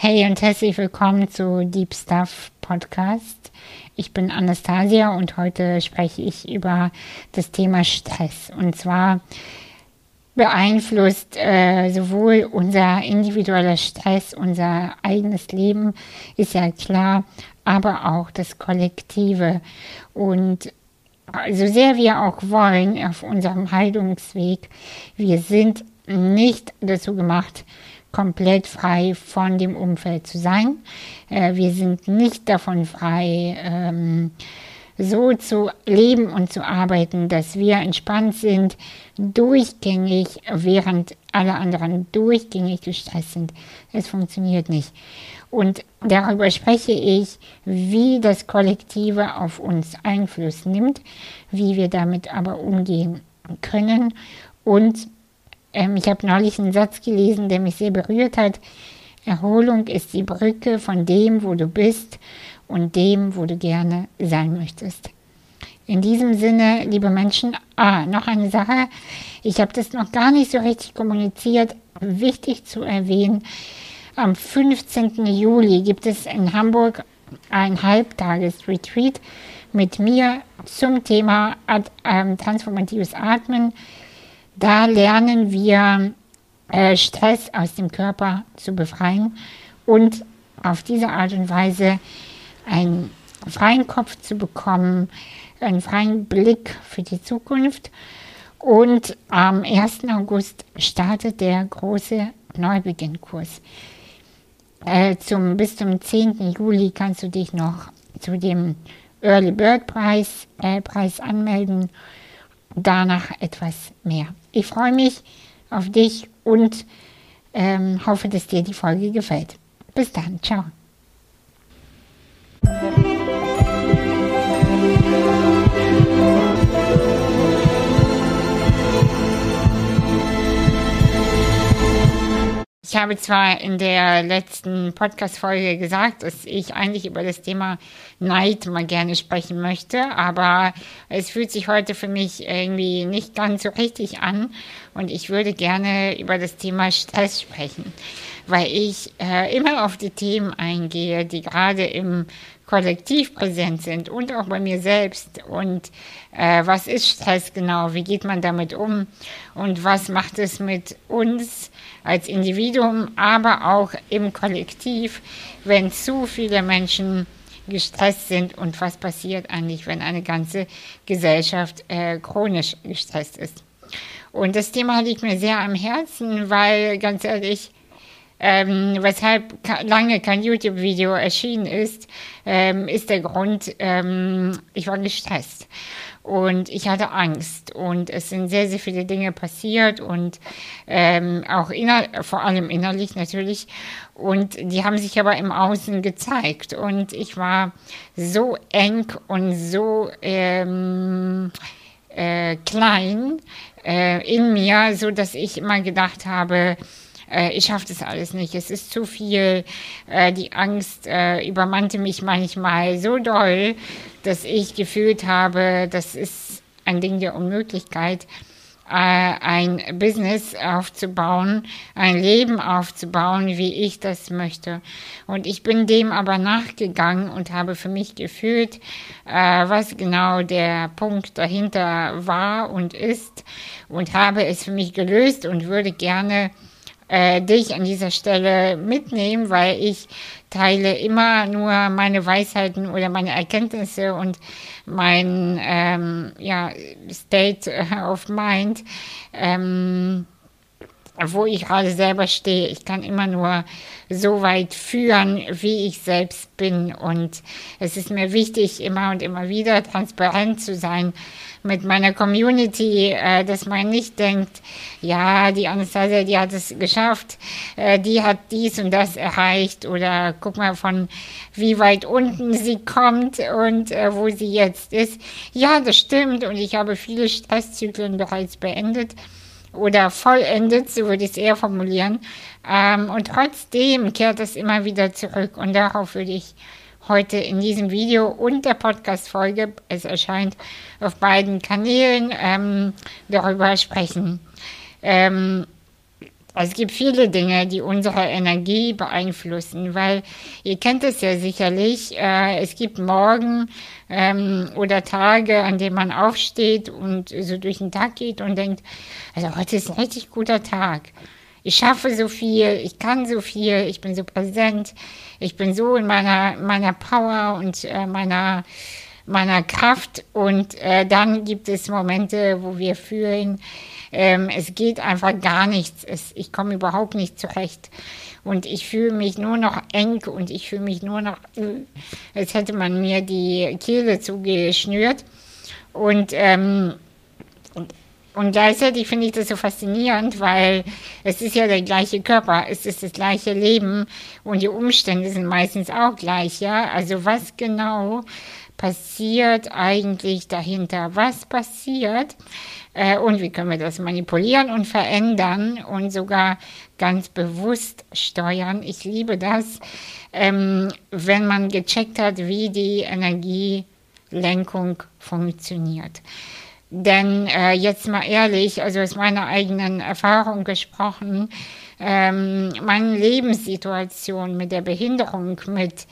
Hey und herzlich willkommen zu Deep Stuff Podcast. Ich bin Anastasia und heute spreche ich über das Thema Stress. Und zwar beeinflusst äh, sowohl unser individueller Stress, unser eigenes Leben, ist ja klar, aber auch das Kollektive. Und so sehr wir auch wollen auf unserem Heilungsweg, wir sind nicht dazu gemacht, komplett frei von dem Umfeld zu sein. Äh, wir sind nicht davon frei, ähm, so zu leben und zu arbeiten, dass wir entspannt sind, durchgängig, während alle anderen durchgängig gestresst sind. Es funktioniert nicht. Und darüber spreche ich, wie das Kollektive auf uns Einfluss nimmt, wie wir damit aber umgehen können und ähm, ich habe neulich einen Satz gelesen, der mich sehr berührt hat. Erholung ist die Brücke von dem, wo du bist und dem, wo du gerne sein möchtest. In diesem Sinne, liebe Menschen, ah, noch eine Sache. Ich habe das noch gar nicht so richtig kommuniziert. Wichtig zu erwähnen, am 15. Juli gibt es in Hamburg ein Halbtages-Retreat mit mir zum Thema ähm, transformatives Atmen da lernen wir äh, Stress aus dem Körper zu befreien und auf diese Art und Weise einen freien Kopf zu bekommen, einen freien Blick für die Zukunft. Und am 1. August startet der große Neubeginnkurs. Äh, bis zum 10. Juli kannst du dich noch zu dem Early Bird Preis, äh, Preis anmelden danach etwas mehr. Ich freue mich auf dich und ähm, hoffe, dass dir die Folge gefällt. Bis dann, ciao. Ich habe zwar in der letzten Podcast-Folge gesagt, dass ich eigentlich über das Thema Neid mal gerne sprechen möchte, aber es fühlt sich heute für mich irgendwie nicht ganz so richtig an und ich würde gerne über das Thema Stress sprechen, weil ich äh, immer auf die Themen eingehe, die gerade im kollektiv präsent sind und auch bei mir selbst. Und äh, was ist Stress genau? Wie geht man damit um? Und was macht es mit uns als Individuum, aber auch im Kollektiv, wenn zu viele Menschen gestresst sind und was passiert eigentlich, wenn eine ganze Gesellschaft äh, chronisch gestresst ist. Und das Thema liegt mir sehr am Herzen, weil ganz ehrlich, ähm, weshalb lange kein YouTube-Video erschienen ist, ähm, ist der Grund, ähm, ich war gestresst. Und ich hatte Angst. Und es sind sehr, sehr viele Dinge passiert und ähm, auch inner, vor allem innerlich natürlich. Und die haben sich aber im Außen gezeigt. Und ich war so eng und so ähm, äh, klein äh, in mir, so dass ich immer gedacht habe, äh, ich schaffe das alles nicht, es ist zu viel. Äh, die Angst äh, übermannte mich manchmal so doll, dass ich gefühlt habe, das ist ein Ding der Unmöglichkeit äh, ein Business aufzubauen, ein Leben aufzubauen, wie ich das möchte. Und ich bin dem aber nachgegangen und habe für mich gefühlt, äh, was genau der Punkt dahinter war und ist und habe es für mich gelöst und würde gerne äh, dich an dieser Stelle mitnehmen, weil ich teile immer nur meine Weisheiten oder meine Erkenntnisse und mein ähm, ja, State of Mind, ähm, wo ich gerade selber stehe. Ich kann immer nur so weit führen, wie ich selbst bin. Und es ist mir wichtig, immer und immer wieder transparent zu sein mit meiner Community, äh, dass man nicht denkt, ja, die Anastasia, die hat es geschafft, äh, die hat dies und das erreicht oder guck mal von wie weit unten sie kommt und äh, wo sie jetzt ist. Ja, das stimmt und ich habe viele Stresszyklen bereits beendet oder vollendet, so würde ich es eher formulieren. Ähm, und trotzdem kehrt es immer wieder zurück und darauf würde ich heute in diesem Video und der Podcast-Folge, es erscheint auf beiden Kanälen, ähm, darüber sprechen. Ähm, es gibt viele Dinge, die unsere Energie beeinflussen, weil ihr kennt es ja sicherlich, äh, es gibt Morgen ähm, oder Tage, an denen man aufsteht und so durch den Tag geht und denkt, also heute ist ein richtig guter Tag. Ich schaffe so viel, ich kann so viel, ich bin so präsent, ich bin so in meiner, meiner Power und äh, meiner, meiner Kraft. Und äh, dann gibt es Momente, wo wir fühlen, ähm, es geht einfach gar nichts. Es, ich komme überhaupt nicht zurecht. Und ich fühle mich nur noch eng und ich fühle mich nur noch, äh, als hätte man mir die Kehle zugeschnürt. Und, ähm, und, gleichzeitig finde ich das so faszinierend, weil es ist ja der gleiche Körper, es ist das gleiche Leben und die Umstände sind meistens auch gleich, ja. Also was genau passiert eigentlich dahinter? Was passiert, äh, und wie können wir das manipulieren und verändern und sogar ganz bewusst steuern. Ich liebe das, ähm, wenn man gecheckt hat, wie die Energielenkung funktioniert. Denn äh, jetzt mal ehrlich, also aus meiner eigenen Erfahrung gesprochen, ähm, meine Lebenssituation mit der Behinderung, mit,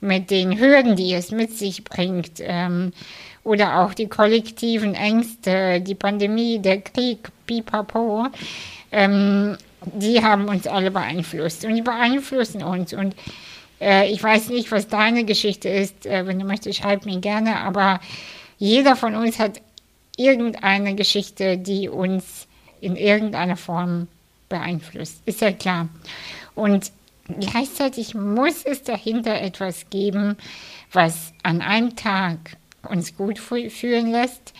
mit den Hürden, die es mit sich bringt, ähm, oder auch die kollektiven Ängste, die Pandemie, der Krieg, pipapo, ähm, die haben uns alle beeinflusst und die beeinflussen uns. Und äh, ich weiß nicht, was deine Geschichte ist. Äh, wenn du möchtest, schreib mir gerne. Aber jeder von uns hat irgendeine Geschichte, die uns in irgendeiner Form beeinflusst. Ist ja klar. Und gleichzeitig muss es dahinter etwas geben, was an einem Tag uns gut fühlen lässt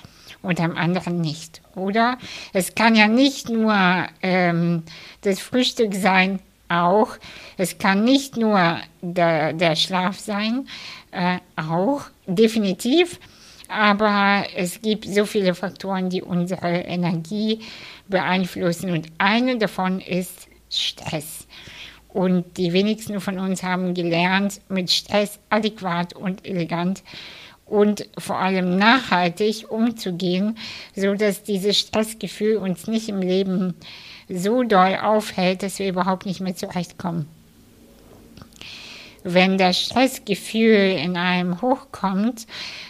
und am anderen nicht. Oder es kann ja nicht nur ähm, das Frühstück sein, auch. Es kann nicht nur der, der Schlaf sein, äh, auch, definitiv. Aber es gibt so viele Faktoren, die unsere Energie beeinflussen. Und eine davon ist Stress. Und die wenigsten von uns haben gelernt, mit Stress adäquat und elegant und vor allem nachhaltig umzugehen, so dass dieses Stressgefühl uns nicht im Leben so doll aufhält, dass wir überhaupt nicht mehr zurechtkommen. Wenn das Stressgefühl in einem hochkommt,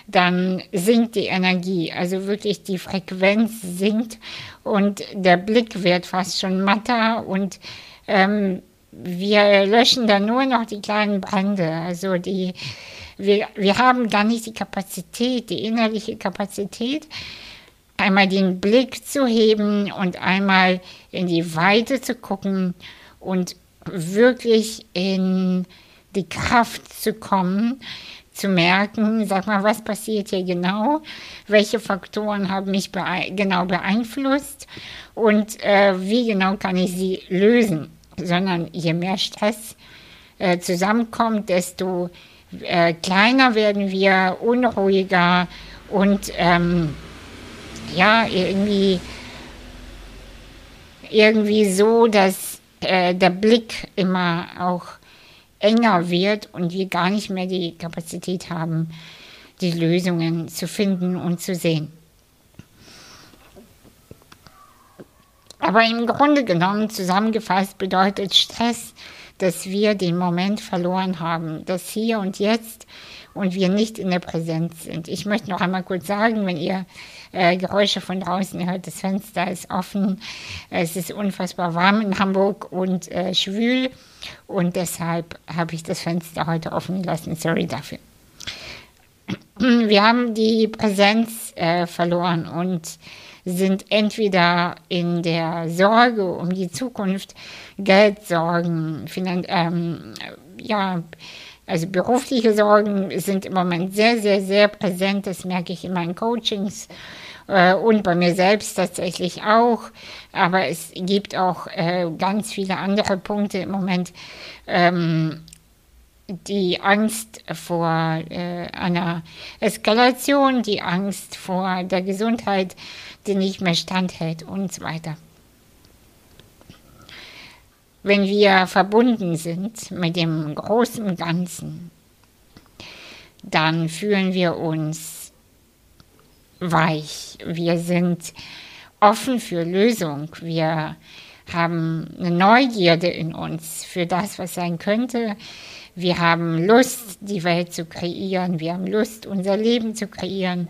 dann sinkt die Energie, also wirklich die Frequenz sinkt und der Blick wird fast schon matter und ähm, wir löschen dann nur noch die kleinen Brände, also die wir, wir haben gar nicht die Kapazität, die innerliche Kapazität, einmal den Blick zu heben und einmal in die Weite zu gucken und wirklich in die Kraft zu kommen, zu merken, sag mal, was passiert hier genau, welche Faktoren haben mich bee genau beeinflusst und äh, wie genau kann ich sie lösen. Sondern je mehr Stress äh, zusammenkommt, desto äh, kleiner werden wir, unruhiger und ähm, ja, irgendwie, irgendwie so, dass äh, der Blick immer auch enger wird und wir gar nicht mehr die Kapazität haben, die Lösungen zu finden und zu sehen. Aber im Grunde genommen zusammengefasst bedeutet Stress, dass wir den Moment verloren haben, das Hier und Jetzt und wir nicht in der Präsenz sind. Ich möchte noch einmal kurz sagen, wenn ihr äh, Geräusche von draußen hört, das Fenster ist offen, es ist unfassbar warm in Hamburg und äh, schwül und deshalb habe ich das Fenster heute offen gelassen. Sorry dafür. Wir haben die Präsenz äh, verloren und sind entweder in der Sorge um die Zukunft, Geldsorgen, Finan ähm, ja, also berufliche Sorgen sind im Moment sehr, sehr, sehr präsent. Das merke ich in meinen Coachings äh, und bei mir selbst tatsächlich auch. Aber es gibt auch äh, ganz viele andere Punkte im Moment. Ähm, die Angst vor äh, einer Eskalation, die Angst vor der Gesundheit, die nicht mehr standhält und so weiter. Wenn wir verbunden sind mit dem großen Ganzen, dann fühlen wir uns weich. Wir sind offen für Lösung. Wir haben eine Neugierde in uns für das, was sein könnte. Wir haben Lust, die Welt zu kreieren. Wir haben Lust, unser Leben zu kreieren.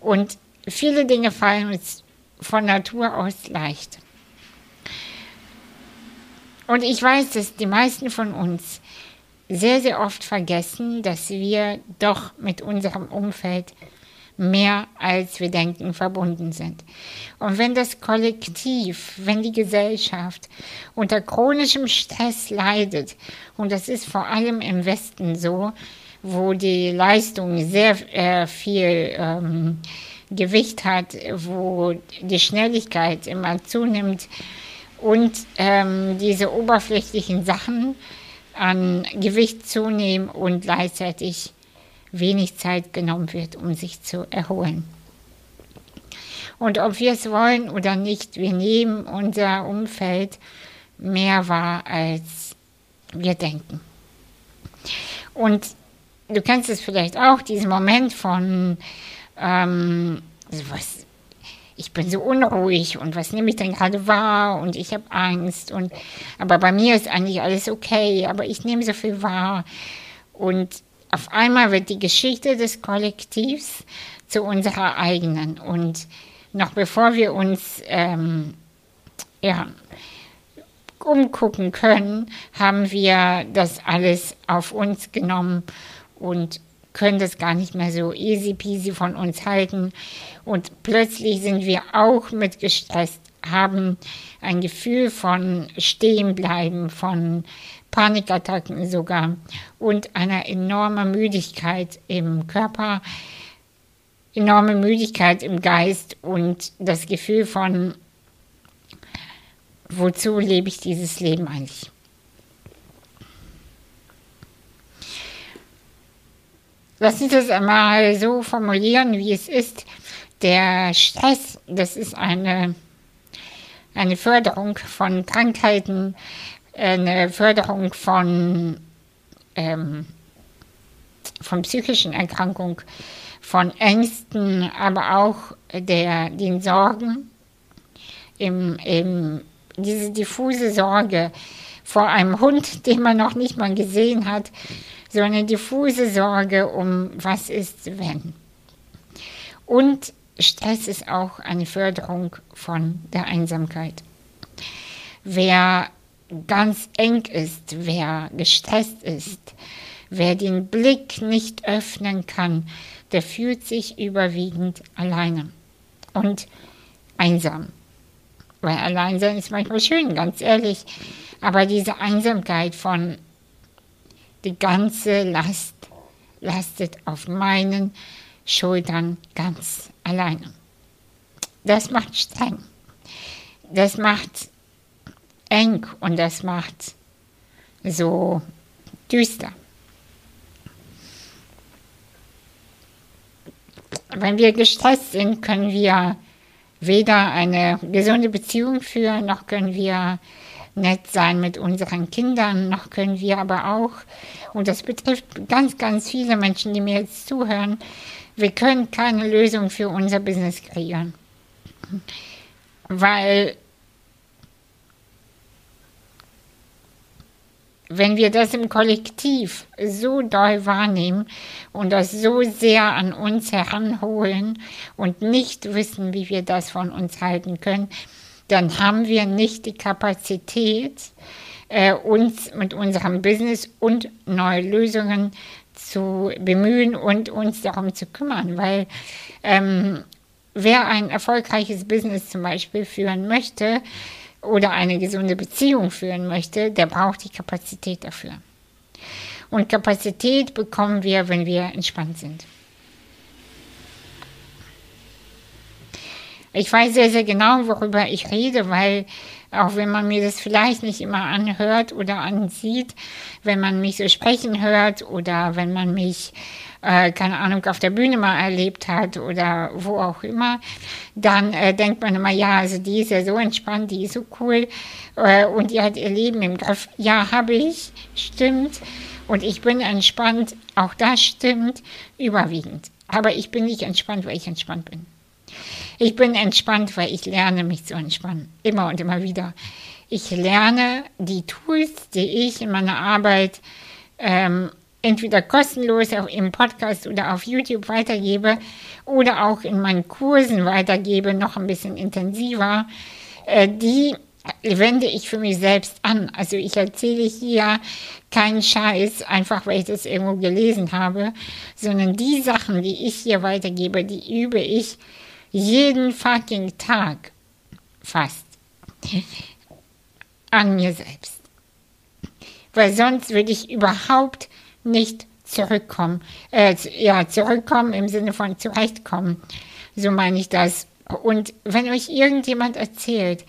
Und viele Dinge fallen uns von Natur aus leicht. Und ich weiß, dass die meisten von uns sehr, sehr oft vergessen, dass wir doch mit unserem Umfeld mehr als wir denken verbunden sind. Und wenn das Kollektiv, wenn die Gesellschaft unter chronischem Stress leidet, und das ist vor allem im Westen so, wo die Leistung sehr äh, viel ähm, Gewicht hat, wo die Schnelligkeit immer zunimmt und ähm, diese oberflächlichen Sachen an Gewicht zunehmen und gleichzeitig wenig Zeit genommen wird, um sich zu erholen. Und ob wir es wollen oder nicht, wir nehmen unser Umfeld mehr wahr, als wir denken. Und du kennst es vielleicht auch, diesen Moment von, ähm, was, ich bin so unruhig und was nehme ich denn gerade wahr? Und ich habe Angst und aber bei mir ist eigentlich alles okay, aber ich nehme so viel wahr. Und auf einmal wird die Geschichte des Kollektivs zu unserer eigenen. Und noch bevor wir uns ähm, ja, umgucken können, haben wir das alles auf uns genommen und können das gar nicht mehr so easy peasy von uns halten. Und plötzlich sind wir auch mit gestresst, haben ein Gefühl von Stehenbleiben, von Panikattacken sogar und eine enorme Müdigkeit im Körper, enorme Müdigkeit im Geist und das Gefühl von, wozu lebe ich dieses Leben eigentlich? Lass uns das einmal so formulieren, wie es ist. Der Stress, das ist eine, eine Förderung von Krankheiten, eine Förderung von, ähm, von psychischen Erkrankungen, von Ängsten, aber auch der, den Sorgen, im, im, diese diffuse Sorge vor einem Hund, den man noch nicht mal gesehen hat, so eine diffuse Sorge um was ist, wenn. Und Stress ist auch eine Förderung von der Einsamkeit. Wer ganz eng ist, wer gestresst ist, wer den Blick nicht öffnen kann, der fühlt sich überwiegend alleine und einsam. Weil Alleinsein ist manchmal schön, ganz ehrlich. Aber diese Einsamkeit von die ganze Last lastet auf meinen Schultern ganz alleine. Das macht streng. Das macht eng und das macht so düster. Wenn wir gestresst sind, können wir weder eine gesunde Beziehung führen, noch können wir nett sein mit unseren Kindern, noch können wir aber auch, und das betrifft ganz, ganz viele Menschen, die mir jetzt zuhören, wir können keine Lösung für unser Business kreieren. Weil wenn wir das im Kollektiv so doll wahrnehmen und das so sehr an uns heranholen und nicht wissen, wie wir das von uns halten können, dann haben wir nicht die Kapazität, äh, uns mit unserem Business und neue Lösungen zu bemühen und uns darum zu kümmern, weil ähm, wer ein erfolgreiches Business zum Beispiel führen möchte, oder eine gesunde Beziehung führen möchte, der braucht die Kapazität dafür. Und Kapazität bekommen wir, wenn wir entspannt sind. Ich weiß sehr, sehr genau, worüber ich rede, weil auch wenn man mir das vielleicht nicht immer anhört oder ansieht, wenn man mich so sprechen hört oder wenn man mich äh, keine Ahnung, auf der Bühne mal erlebt hat oder wo auch immer, dann äh, denkt man immer, ja, also die ist ja so entspannt, die ist so cool äh, und die hat ihr Leben im Griff. Ja, habe ich, stimmt. Und ich bin entspannt, auch das stimmt, überwiegend. Aber ich bin nicht entspannt, weil ich entspannt bin. Ich bin entspannt, weil ich lerne, mich zu entspannen. Immer und immer wieder. Ich lerne die Tools, die ich in meiner Arbeit ähm, entweder kostenlos im Podcast oder auf YouTube weitergebe oder auch in meinen Kursen weitergebe, noch ein bisschen intensiver, äh, die wende ich für mich selbst an. Also ich erzähle hier keinen Scheiß, einfach weil ich das irgendwo gelesen habe, sondern die Sachen, die ich hier weitergebe, die übe ich jeden fucking Tag fast an mir selbst. Weil sonst würde ich überhaupt nicht zurückkommen. Äh, ja, zurückkommen im Sinne von zurechtkommen. So meine ich das. Und wenn euch irgendjemand erzählt,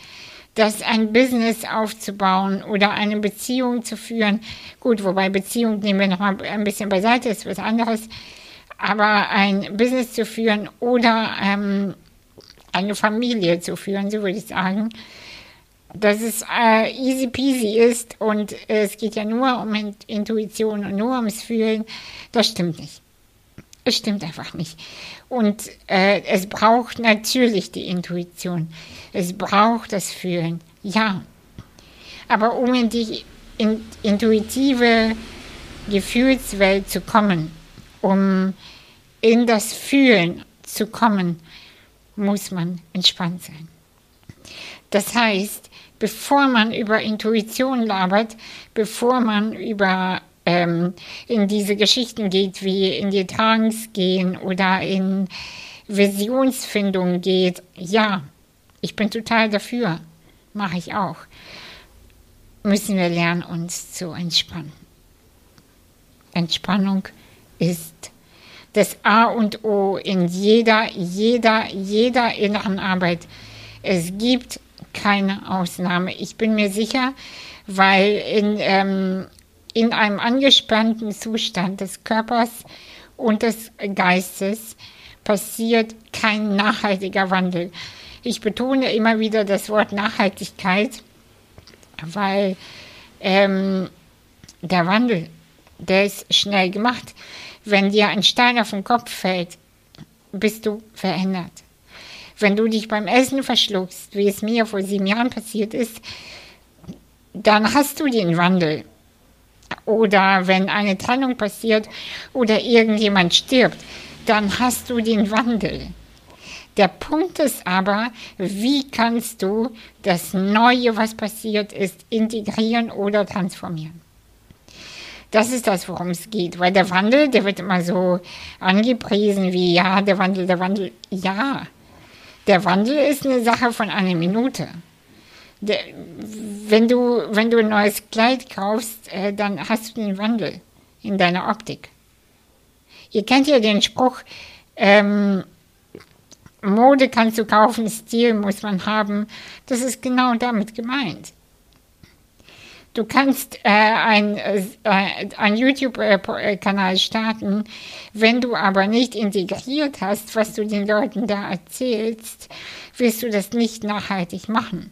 dass ein Business aufzubauen oder eine Beziehung zu führen, gut, wobei Beziehung nehmen wir nochmal ein bisschen beiseite, ist was anderes, aber ein Business zu führen oder ähm, eine Familie zu führen, so würde ich sagen, dass es äh, easy peasy ist und äh, es geht ja nur um Intuition und nur ums Fühlen, das stimmt nicht. Es stimmt einfach nicht. Und äh, es braucht natürlich die Intuition. Es braucht das Fühlen. Ja. Aber um in die in, intuitive Gefühlswelt zu kommen, um in das Fühlen zu kommen, muss man entspannt sein. Das heißt, bevor man über Intuition labert, bevor man über ähm, in diese Geschichten geht, wie in die Trance gehen oder in Visionsfindung geht, ja, ich bin total dafür, mache ich auch, müssen wir lernen, uns zu entspannen. Entspannung ist das A und O in jeder, jeder, jeder inneren Arbeit. Es gibt keine Ausnahme. Ich bin mir sicher, weil in, ähm, in einem angespannten Zustand des Körpers und des Geistes passiert kein nachhaltiger Wandel. Ich betone immer wieder das Wort Nachhaltigkeit, weil ähm, der Wandel, der ist schnell gemacht. Wenn dir ein Stein auf den Kopf fällt, bist du verändert. Wenn du dich beim Essen verschluckst, wie es mir vor sieben Jahren passiert ist, dann hast du den Wandel. Oder wenn eine Trennung passiert oder irgendjemand stirbt, dann hast du den Wandel. Der Punkt ist aber, wie kannst du das Neue, was passiert ist, integrieren oder transformieren? Das ist das, worum es geht. Weil der Wandel, der wird immer so angepriesen wie, ja, der Wandel, der Wandel. Ja, der Wandel ist eine Sache von einer Minute. Der, wenn, du, wenn du ein neues Kleid kaufst, äh, dann hast du den Wandel in deiner Optik. Ihr kennt ja den Spruch, ähm, Mode kannst du kaufen, Stil muss man haben. Das ist genau damit gemeint. Du kannst äh, einen äh, ein YouTube-Kanal starten, wenn du aber nicht integriert hast, was du den Leuten da erzählst, wirst du das nicht nachhaltig machen.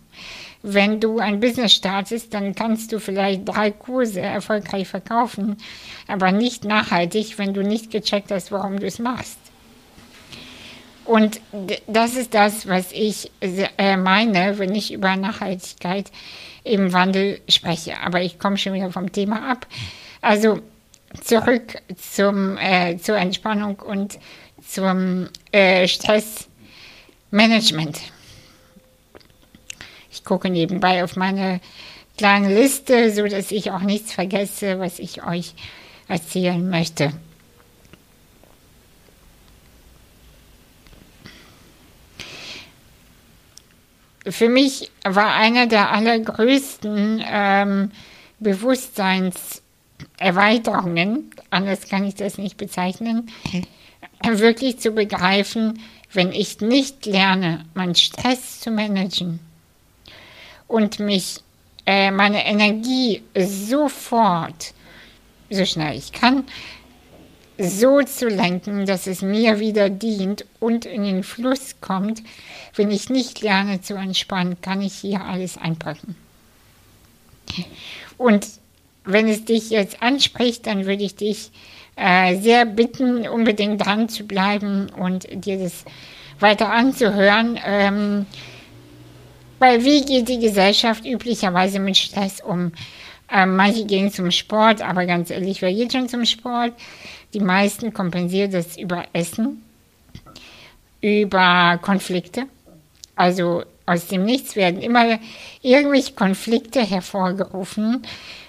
Wenn du ein Business startest, dann kannst du vielleicht drei Kurse erfolgreich verkaufen, aber nicht nachhaltig, wenn du nicht gecheckt hast, warum du es machst. Und das ist das, was ich äh, meine, wenn ich über Nachhaltigkeit im Wandel spreche. Aber ich komme schon wieder vom Thema ab. Also zurück zum, äh, zur Entspannung und zum äh, Stressmanagement. Ich gucke nebenbei auf meine kleine Liste, so dass ich auch nichts vergesse, was ich euch erzählen möchte. Für mich war einer der allergrößten ähm, Bewusstseinserweiterungen, anders kann ich das nicht bezeichnen, wirklich zu begreifen, wenn ich nicht lerne, meinen Stress zu managen und mich äh, meine Energie sofort, so schnell ich kann, so zu lenken, dass es mir wieder dient und in den Fluss kommt. Wenn ich nicht lerne zu entspannen, kann ich hier alles einpacken. Und wenn es dich jetzt anspricht, dann würde ich dich äh, sehr bitten, unbedingt dran zu bleiben und dir das weiter anzuhören. Ähm, Weil wie geht die Gesellschaft üblicherweise mit Stress um? Ähm, manche gehen zum Sport, aber ganz ehrlich, wer geht schon zum Sport? Die meisten kompensieren das über Essen, über Konflikte. Also aus dem Nichts werden immer irgendwelche Konflikte hervorgerufen,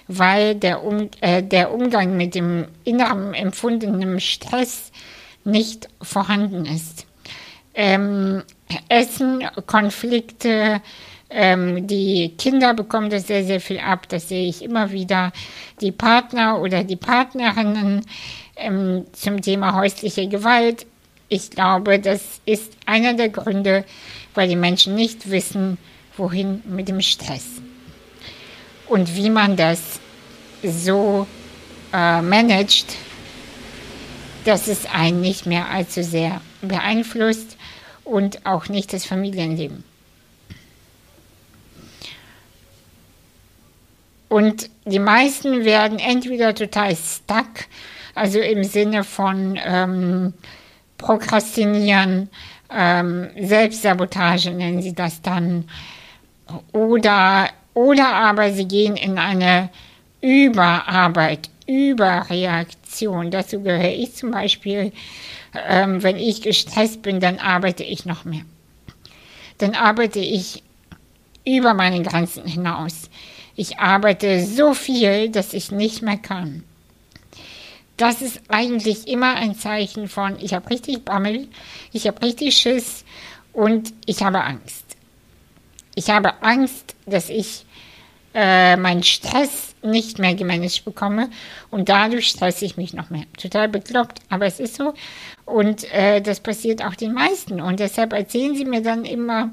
weil der, um, äh, der Umgang mit dem inneren empfundenen Stress nicht vorhanden ist. Ähm, Essen, Konflikte, ähm, die Kinder bekommen das sehr, sehr viel ab. Das sehe ich immer wieder. Die Partner oder die Partnerinnen ähm, zum Thema häusliche Gewalt. Ich glaube, das ist einer der Gründe, weil die Menschen nicht wissen, wohin mit dem Stress. Und wie man das so äh, managt, dass es einen nicht mehr allzu sehr beeinflusst und auch nicht das Familienleben. Und die meisten werden entweder total stuck, also im Sinne von ähm, Prokrastinieren, ähm, Selbstsabotage nennen sie das dann, oder, oder aber sie gehen in eine Überarbeit, Überreaktion. Dazu gehöre ich zum Beispiel. Ähm, wenn ich gestresst bin, dann arbeite ich noch mehr. Dann arbeite ich über meine Grenzen hinaus. Ich arbeite so viel, dass ich nicht mehr kann. Das ist eigentlich immer ein Zeichen von, ich habe richtig Bammel, ich habe richtig Schiss und ich habe Angst. Ich habe Angst, dass ich äh, meinen Stress nicht mehr gemanagt bekomme und dadurch stresse ich mich noch mehr. Total bekloppt, aber es ist so und äh, das passiert auch den meisten und deshalb erzählen sie mir dann immer,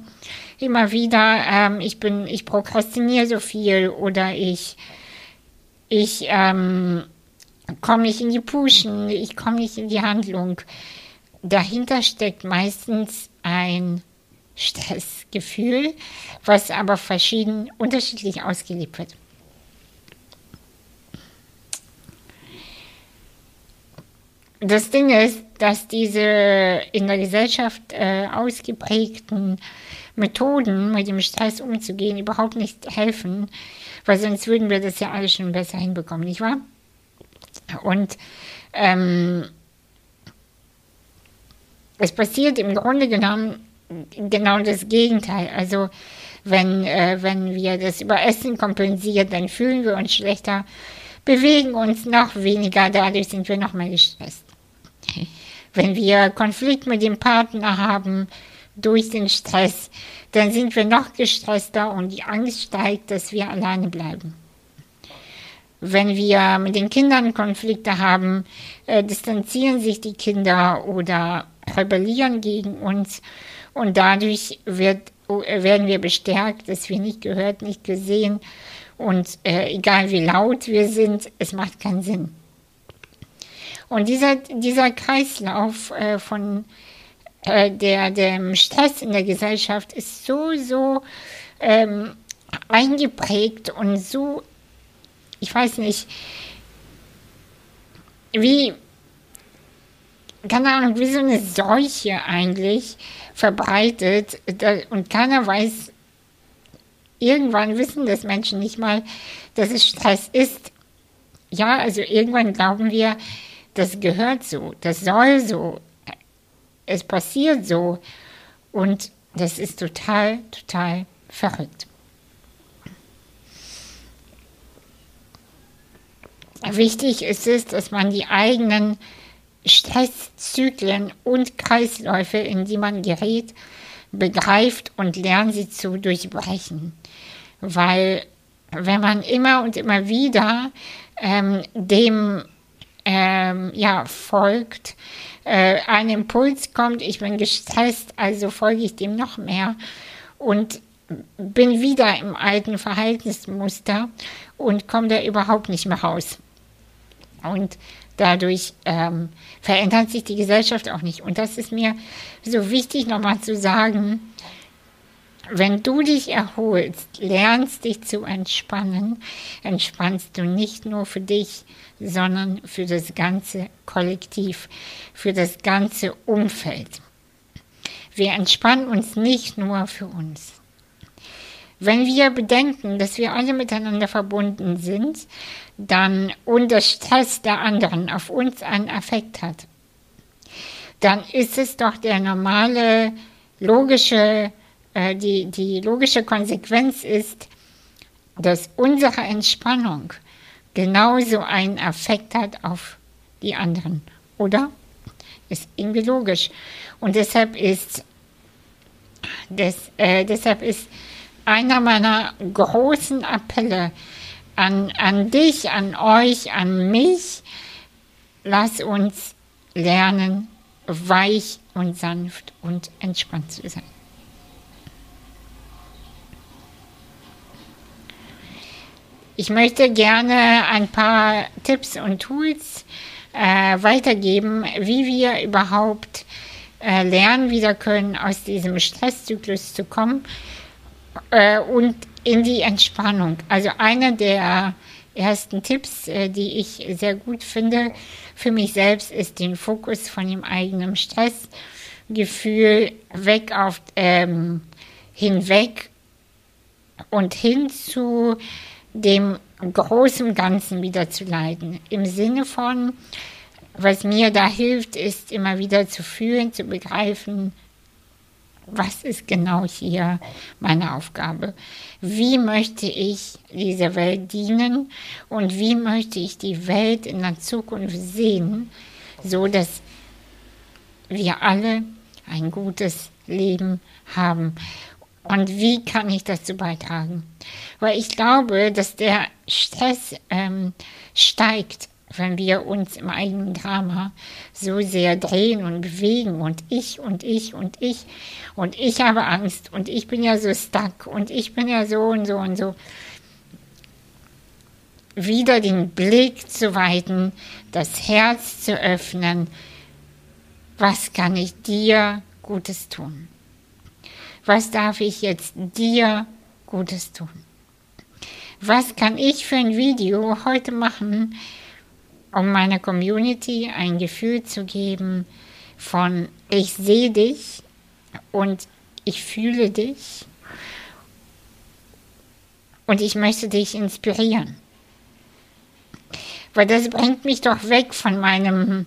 immer wieder, ähm, ich bin, ich prokrastiniere so viel oder ich, ich ähm, komme nicht in die Puschen, ich komme nicht in die Handlung. Dahinter steckt meistens ein Stressgefühl, was aber verschieden unterschiedlich ausgelebt wird. Das Ding ist, dass diese in der Gesellschaft äh, ausgeprägten Methoden, mit dem Stress umzugehen, überhaupt nicht helfen, weil sonst würden wir das ja alle schon besser hinbekommen, nicht wahr? Und ähm, es passiert im Grunde genommen genau das Gegenteil. Also wenn, äh, wenn wir das über Essen kompensieren, dann fühlen wir uns schlechter, bewegen uns noch weniger, dadurch sind wir noch mehr gestresst. Wenn wir Konflikt mit dem Partner haben durch den Stress, dann sind wir noch gestresster und die Angst steigt, dass wir alleine bleiben. Wenn wir mit den Kindern Konflikte haben, äh, distanzieren sich die Kinder oder rebellieren gegen uns und dadurch wird, äh, werden wir bestärkt, dass wir nicht gehört, nicht gesehen und äh, egal wie laut wir sind, es macht keinen Sinn. Und dieser, dieser Kreislauf äh, von äh, der, dem Stress in der Gesellschaft ist so, so ähm, eingeprägt und so, ich weiß nicht, wie, keine Ahnung, wie so eine Seuche eigentlich verbreitet und keiner weiß, irgendwann wissen das Menschen nicht mal, dass es Stress ist. Ja, also irgendwann glauben wir, das gehört so, das soll so, es passiert so und das ist total, total verrückt. Wichtig ist es, dass man die eigenen Stresszyklen und Kreisläufe, in die man gerät, begreift und lernt sie zu durchbrechen. Weil wenn man immer und immer wieder ähm, dem ähm, ja, folgt, äh, ein Impuls kommt, ich bin gestresst, also folge ich dem noch mehr und bin wieder im alten Verhaltensmuster und komme da überhaupt nicht mehr raus. Und dadurch ähm, verändert sich die Gesellschaft auch nicht. Und das ist mir so wichtig nochmal zu sagen, wenn du dich erholst, lernst dich zu entspannen, entspannst du nicht nur für dich, sondern für das ganze Kollektiv, für das ganze Umfeld. Wir entspannen uns nicht nur für uns. Wenn wir bedenken, dass wir alle miteinander verbunden sind, dann und der Stress der anderen auf uns einen Effekt hat, dann ist es doch der normale, logische, die, die logische Konsequenz ist, dass unsere Entspannung genauso einen Effekt hat auf die anderen, oder? Ist irgendwie logisch. Und deshalb ist, das, äh, deshalb ist einer meiner großen Appelle an, an dich, an euch, an mich, lass uns lernen, weich und sanft und entspannt zu sein. Ich möchte gerne ein paar Tipps und Tools äh, weitergeben, wie wir überhaupt äh, lernen wieder können, aus diesem Stresszyklus zu kommen äh, und in die Entspannung. Also einer der ersten Tipps, äh, die ich sehr gut finde für mich selbst, ist den Fokus von dem eigenen Stressgefühl weg auf ähm, hinweg und hin zu dem großen Ganzen wieder zu leiden. Im Sinne von, was mir da hilft, ist immer wieder zu fühlen, zu begreifen, was ist genau hier meine Aufgabe? Wie möchte ich dieser Welt dienen und wie möchte ich die Welt in der Zukunft sehen, so dass wir alle ein gutes Leben haben? Und wie kann ich dazu beitragen? Weil ich glaube, dass der Stress ähm, steigt, wenn wir uns im eigenen Drama so sehr drehen und bewegen und ich und ich und ich und ich habe Angst und ich bin ja so stuck und ich bin ja so und so und so. Wieder den Blick zu weiten, das Herz zu öffnen. Was kann ich dir Gutes tun? Was darf ich jetzt dir Gutes tun? Was kann ich für ein Video heute machen, um meiner Community ein Gefühl zu geben von ich sehe dich und ich fühle dich und ich möchte dich inspirieren. Weil das bringt mich doch weg von meinem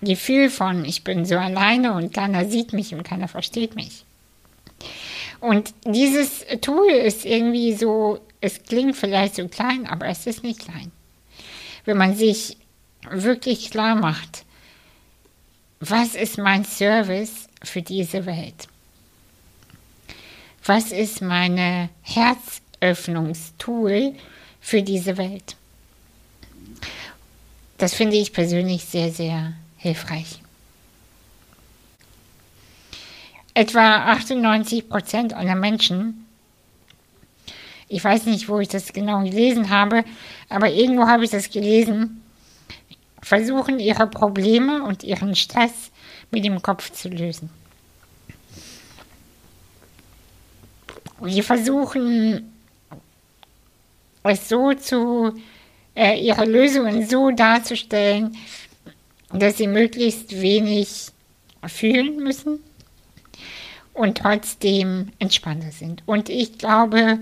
Gefühl von ich bin so alleine und keiner sieht mich und keiner versteht mich. Und dieses Tool ist irgendwie so, es klingt vielleicht so klein, aber es ist nicht klein. Wenn man sich wirklich klar macht, was ist mein Service für diese Welt? Was ist meine Herzöffnungstool für diese Welt? Das finde ich persönlich sehr, sehr hilfreich. Etwa 98 Prozent aller Menschen, ich weiß nicht, wo ich das genau gelesen habe, aber irgendwo habe ich das gelesen, versuchen ihre Probleme und ihren Stress mit dem Kopf zu lösen. Sie versuchen es so zu, äh, ihre Lösungen so darzustellen, dass sie möglichst wenig fühlen müssen und trotzdem entspannter sind. Und ich glaube,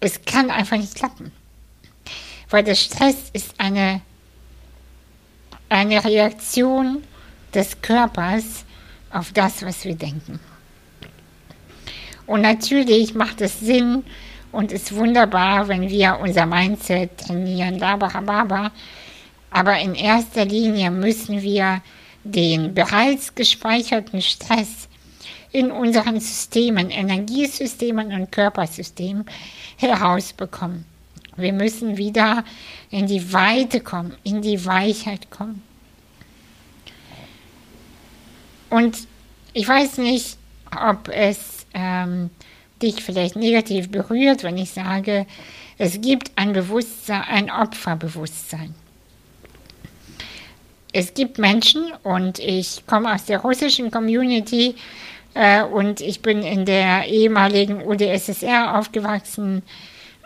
es kann einfach nicht klappen weil der Stress ist eine, eine Reaktion des Körpers auf das, was wir denken. Und natürlich macht es Sinn und ist wunderbar, wenn wir unser Mindset trainieren, labababa. Aber in erster Linie müssen wir den bereits gespeicherten Stress in unseren Systemen, Energiesystemen und Körpersystemen herausbekommen. Wir müssen wieder in die Weite kommen, in die Weichheit kommen. Und ich weiß nicht, ob es ähm, dich vielleicht negativ berührt, wenn ich sage, es gibt ein Bewusstsein, ein Opferbewusstsein. Es gibt Menschen und ich komme aus der russischen Community äh, und ich bin in der ehemaligen UdSSR aufgewachsen.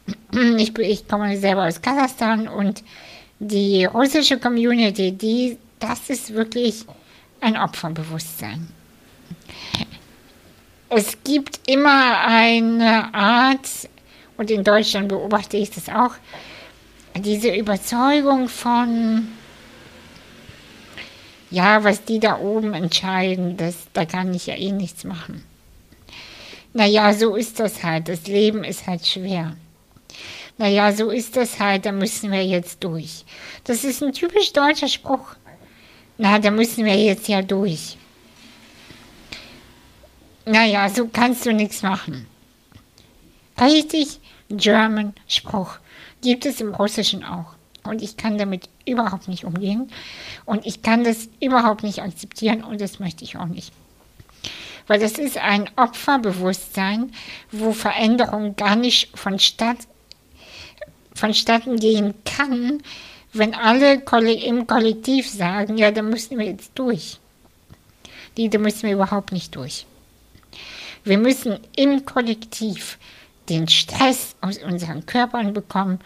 Ich, ich komme selber aus Kasachstan und die russische Community, die, das ist wirklich ein Opferbewusstsein. es gibt immer eine Art, und in Deutschland beobachte ich das auch, diese Überzeugung von, ja, was die da oben entscheiden, das, da kann ich ja eh nichts machen. Naja, so ist das halt. Das Leben ist halt schwer. Naja, so ist das halt, da müssen wir jetzt durch. Das ist ein typisch deutscher Spruch. Na, da müssen wir jetzt ja durch. Naja, so kannst du nichts machen. Richtig German Spruch gibt es im Russischen auch. Und ich kann damit überhaupt nicht umgehen. Und ich kann das überhaupt nicht akzeptieren und das möchte ich auch nicht. Weil das ist ein Opferbewusstsein, wo Veränderung gar nicht vonstatt, vonstatten gehen kann, wenn alle im Kollektiv sagen, ja, da müssen wir jetzt durch. Die, da müssen wir überhaupt nicht durch. Wir müssen im Kollektiv den Stress aus unseren Körpern bekommen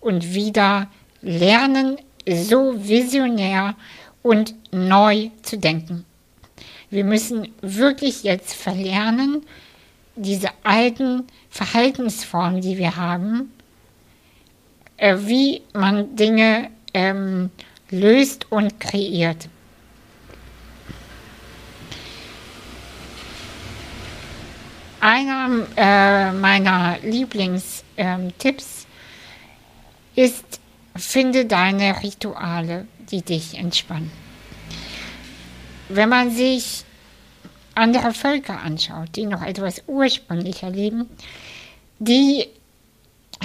und wieder lernen, so visionär und neu zu denken. Wir müssen wirklich jetzt verlernen, diese alten Verhaltensformen, die wir haben, äh, wie man Dinge ähm, löst und kreiert. Einer äh, meiner Lieblingstipps ähm, ist, finde deine Rituale, die dich entspannen. Wenn man sich andere Völker anschaut, die noch etwas ursprünglicher leben, die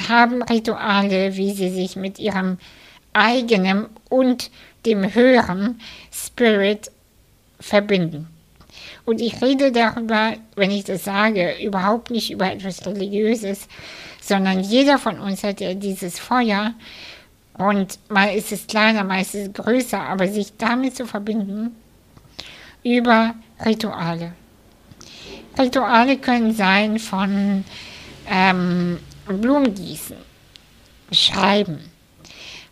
haben Rituale, wie sie sich mit ihrem eigenen und dem höheren Spirit verbinden. Und ich rede darüber, wenn ich das sage, überhaupt nicht über etwas Religiöses, sondern jeder von uns hat ja dieses Feuer und mal ist es kleiner, mal ist es größer, aber sich damit zu verbinden über Rituale. Rituale können sein von ähm, Blumengießen, Schreiben.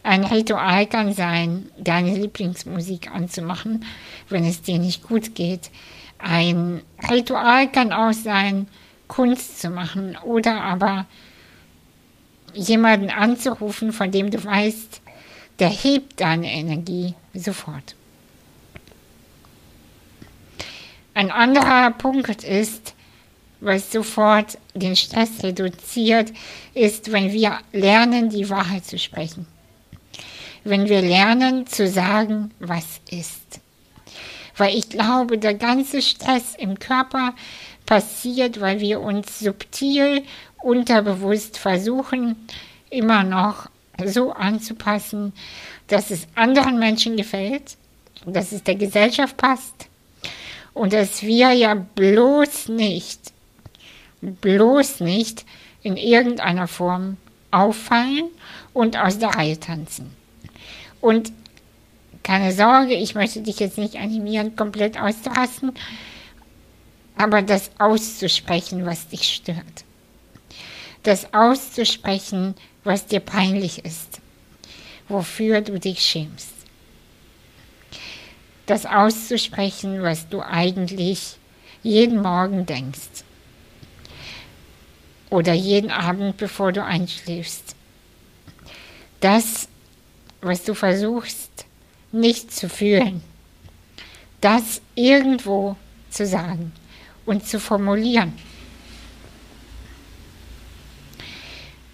Ein Ritual kann sein, deine Lieblingsmusik anzumachen, wenn es dir nicht gut geht. Ein Ritual kann auch sein, Kunst zu machen oder aber jemanden anzurufen, von dem du weißt, der hebt deine Energie sofort. Ein anderer Punkt ist, was sofort den Stress reduziert, ist, wenn wir lernen, die Wahrheit zu sprechen. Wenn wir lernen zu sagen, was ist. Weil ich glaube, der ganze Stress im Körper passiert, weil wir uns subtil, unterbewusst versuchen, immer noch so anzupassen, dass es anderen Menschen gefällt, dass es der Gesellschaft passt und dass wir ja bloß nicht, bloß nicht in irgendeiner Form auffallen und aus der Reihe tanzen. Und keine Sorge, ich möchte dich jetzt nicht animieren, komplett auszurasten, aber das auszusprechen, was dich stört. Das auszusprechen, was dir peinlich ist, wofür du dich schämst. Das auszusprechen, was du eigentlich jeden Morgen denkst. Oder jeden Abend, bevor du einschläfst. Das, was du versuchst nicht zu fühlen, das irgendwo zu sagen und zu formulieren.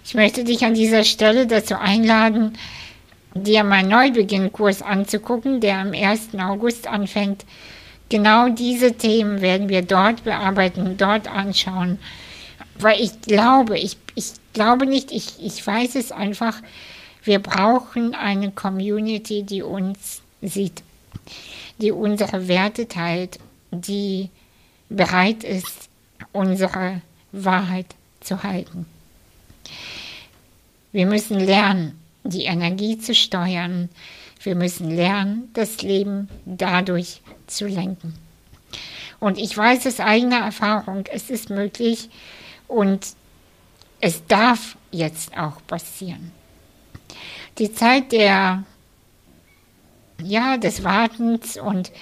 Ich möchte dich an dieser Stelle dazu einladen, dir meinen Neubeginnkurs anzugucken, der am 1. August anfängt. Genau diese Themen werden wir dort bearbeiten, dort anschauen, weil ich glaube, ich, ich glaube nicht, ich, ich weiß es einfach, wir brauchen eine Community, die uns sieht, die unsere Werte teilt, die bereit ist, unsere Wahrheit zu halten. Wir müssen lernen, die Energie zu steuern. Wir müssen lernen, das Leben dadurch zu lenken. Und ich weiß aus eigener Erfahrung, es ist möglich und es darf jetzt auch passieren. Die Zeit der ja, des Wartens und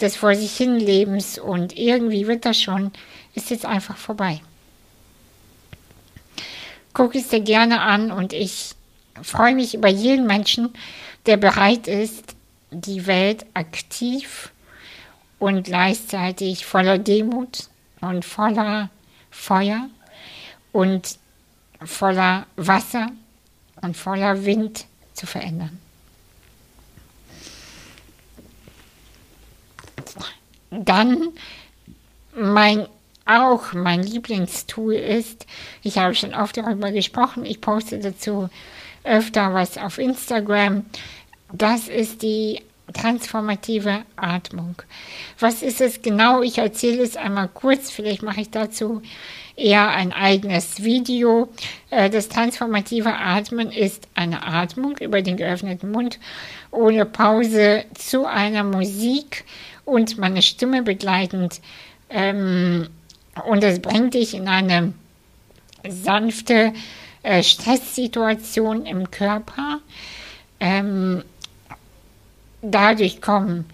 des Vor sich hinlebens und irgendwie wird das schon, ist jetzt einfach vorbei. Guck es dir gerne an und ich freue mich über jeden Menschen, der bereit ist, die Welt aktiv und gleichzeitig voller Demut und voller Feuer und voller Wasser und voller Wind zu verändern. Dann mein auch mein Lieblingstool ist, ich habe schon oft darüber gesprochen, ich poste dazu öfter was auf Instagram, das ist die transformative Atmung. Was ist es genau? Ich erzähle es einmal kurz, vielleicht mache ich dazu eher ein eigenes Video. Äh, das transformative Atmen ist eine Atmung über den geöffneten Mund ohne Pause zu einer Musik und meine Stimme begleitend. Ähm, und es bringt dich in eine sanfte äh, Stresssituation im Körper. Ähm, dadurch kommen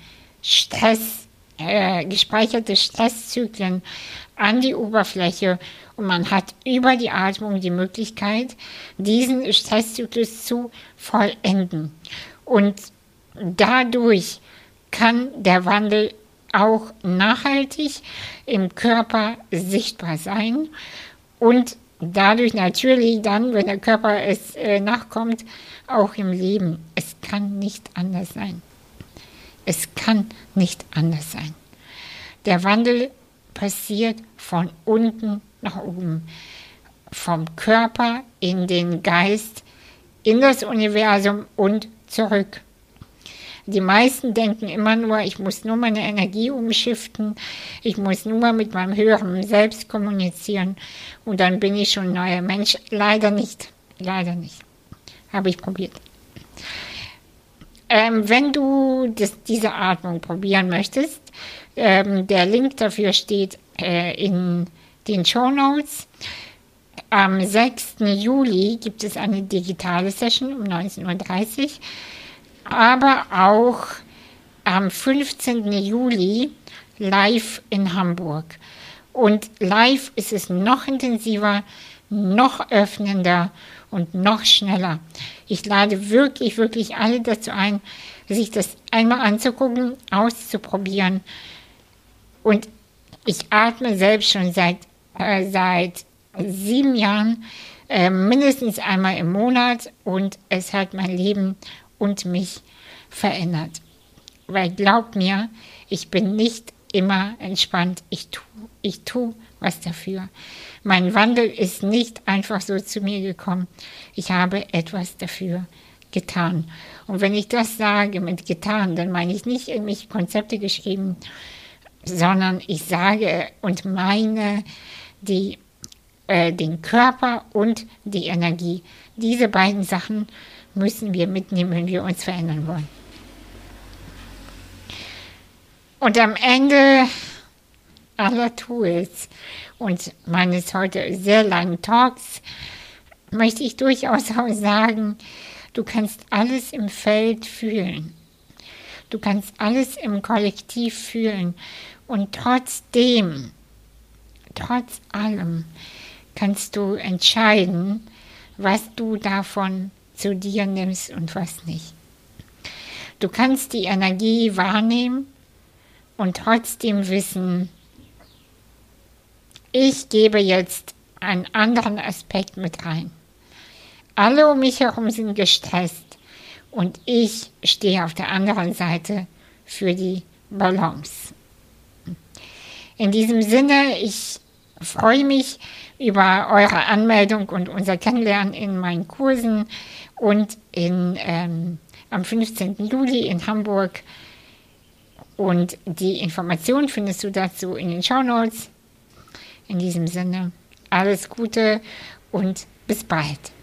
Stress, äh, gespeicherte Stresszyklen an die Oberfläche und man hat über die Atmung die Möglichkeit, diesen Stresszyklus zu vollenden. Und dadurch kann der Wandel auch nachhaltig im Körper sichtbar sein und dadurch natürlich dann, wenn der Körper es äh, nachkommt, auch im Leben. Es kann nicht anders sein. Es kann nicht anders sein. Der Wandel passiert von unten nach oben, vom Körper in den Geist, in das Universum und zurück. Die meisten denken immer nur, ich muss nur meine Energie umschiften, ich muss nur mit meinem höheren Selbst kommunizieren und dann bin ich schon ein neuer Mensch. Leider nicht, leider nicht. Habe ich probiert. Ähm, wenn du das, diese Atmung probieren möchtest, ähm, der Link dafür steht äh, in den Show Notes. Am 6. Juli gibt es eine digitale Session um 19.30 Uhr, aber auch am 15. Juli live in Hamburg. Und live ist es noch intensiver, noch öffnender und noch schneller. Ich lade wirklich, wirklich alle dazu ein, sich das einmal anzugucken, auszuprobieren. Und ich atme selbst schon seit, äh, seit sieben Jahren äh, mindestens einmal im Monat und es hat mein Leben und mich verändert. Weil glaubt mir, ich bin nicht immer entspannt. Ich tue ich tu was dafür. Mein Wandel ist nicht einfach so zu mir gekommen. Ich habe etwas dafür getan. Und wenn ich das sage mit getan, dann meine ich nicht irgendwelche Konzepte geschrieben, sondern ich sage und meine die, äh, den Körper und die Energie. Diese beiden Sachen müssen wir mitnehmen, wenn wir uns verändern wollen. Und am Ende aller Tools und meines heute sehr langen Talks möchte ich durchaus auch sagen, du kannst alles im Feld fühlen. Du kannst alles im Kollektiv fühlen. Und trotzdem, trotz allem, kannst du entscheiden, was du davon zu dir nimmst und was nicht. Du kannst die Energie wahrnehmen und trotzdem wissen, ich gebe jetzt einen anderen Aspekt mit rein. Alle um mich herum sind gestresst und ich stehe auf der anderen Seite für die Balance. In diesem Sinne, ich freue mich über eure Anmeldung und unser Kennenlernen in meinen Kursen und in, ähm, am 15. Juli in Hamburg. Und die Informationen findest du dazu in den Show Notes. In diesem Sinne, alles Gute und bis bald.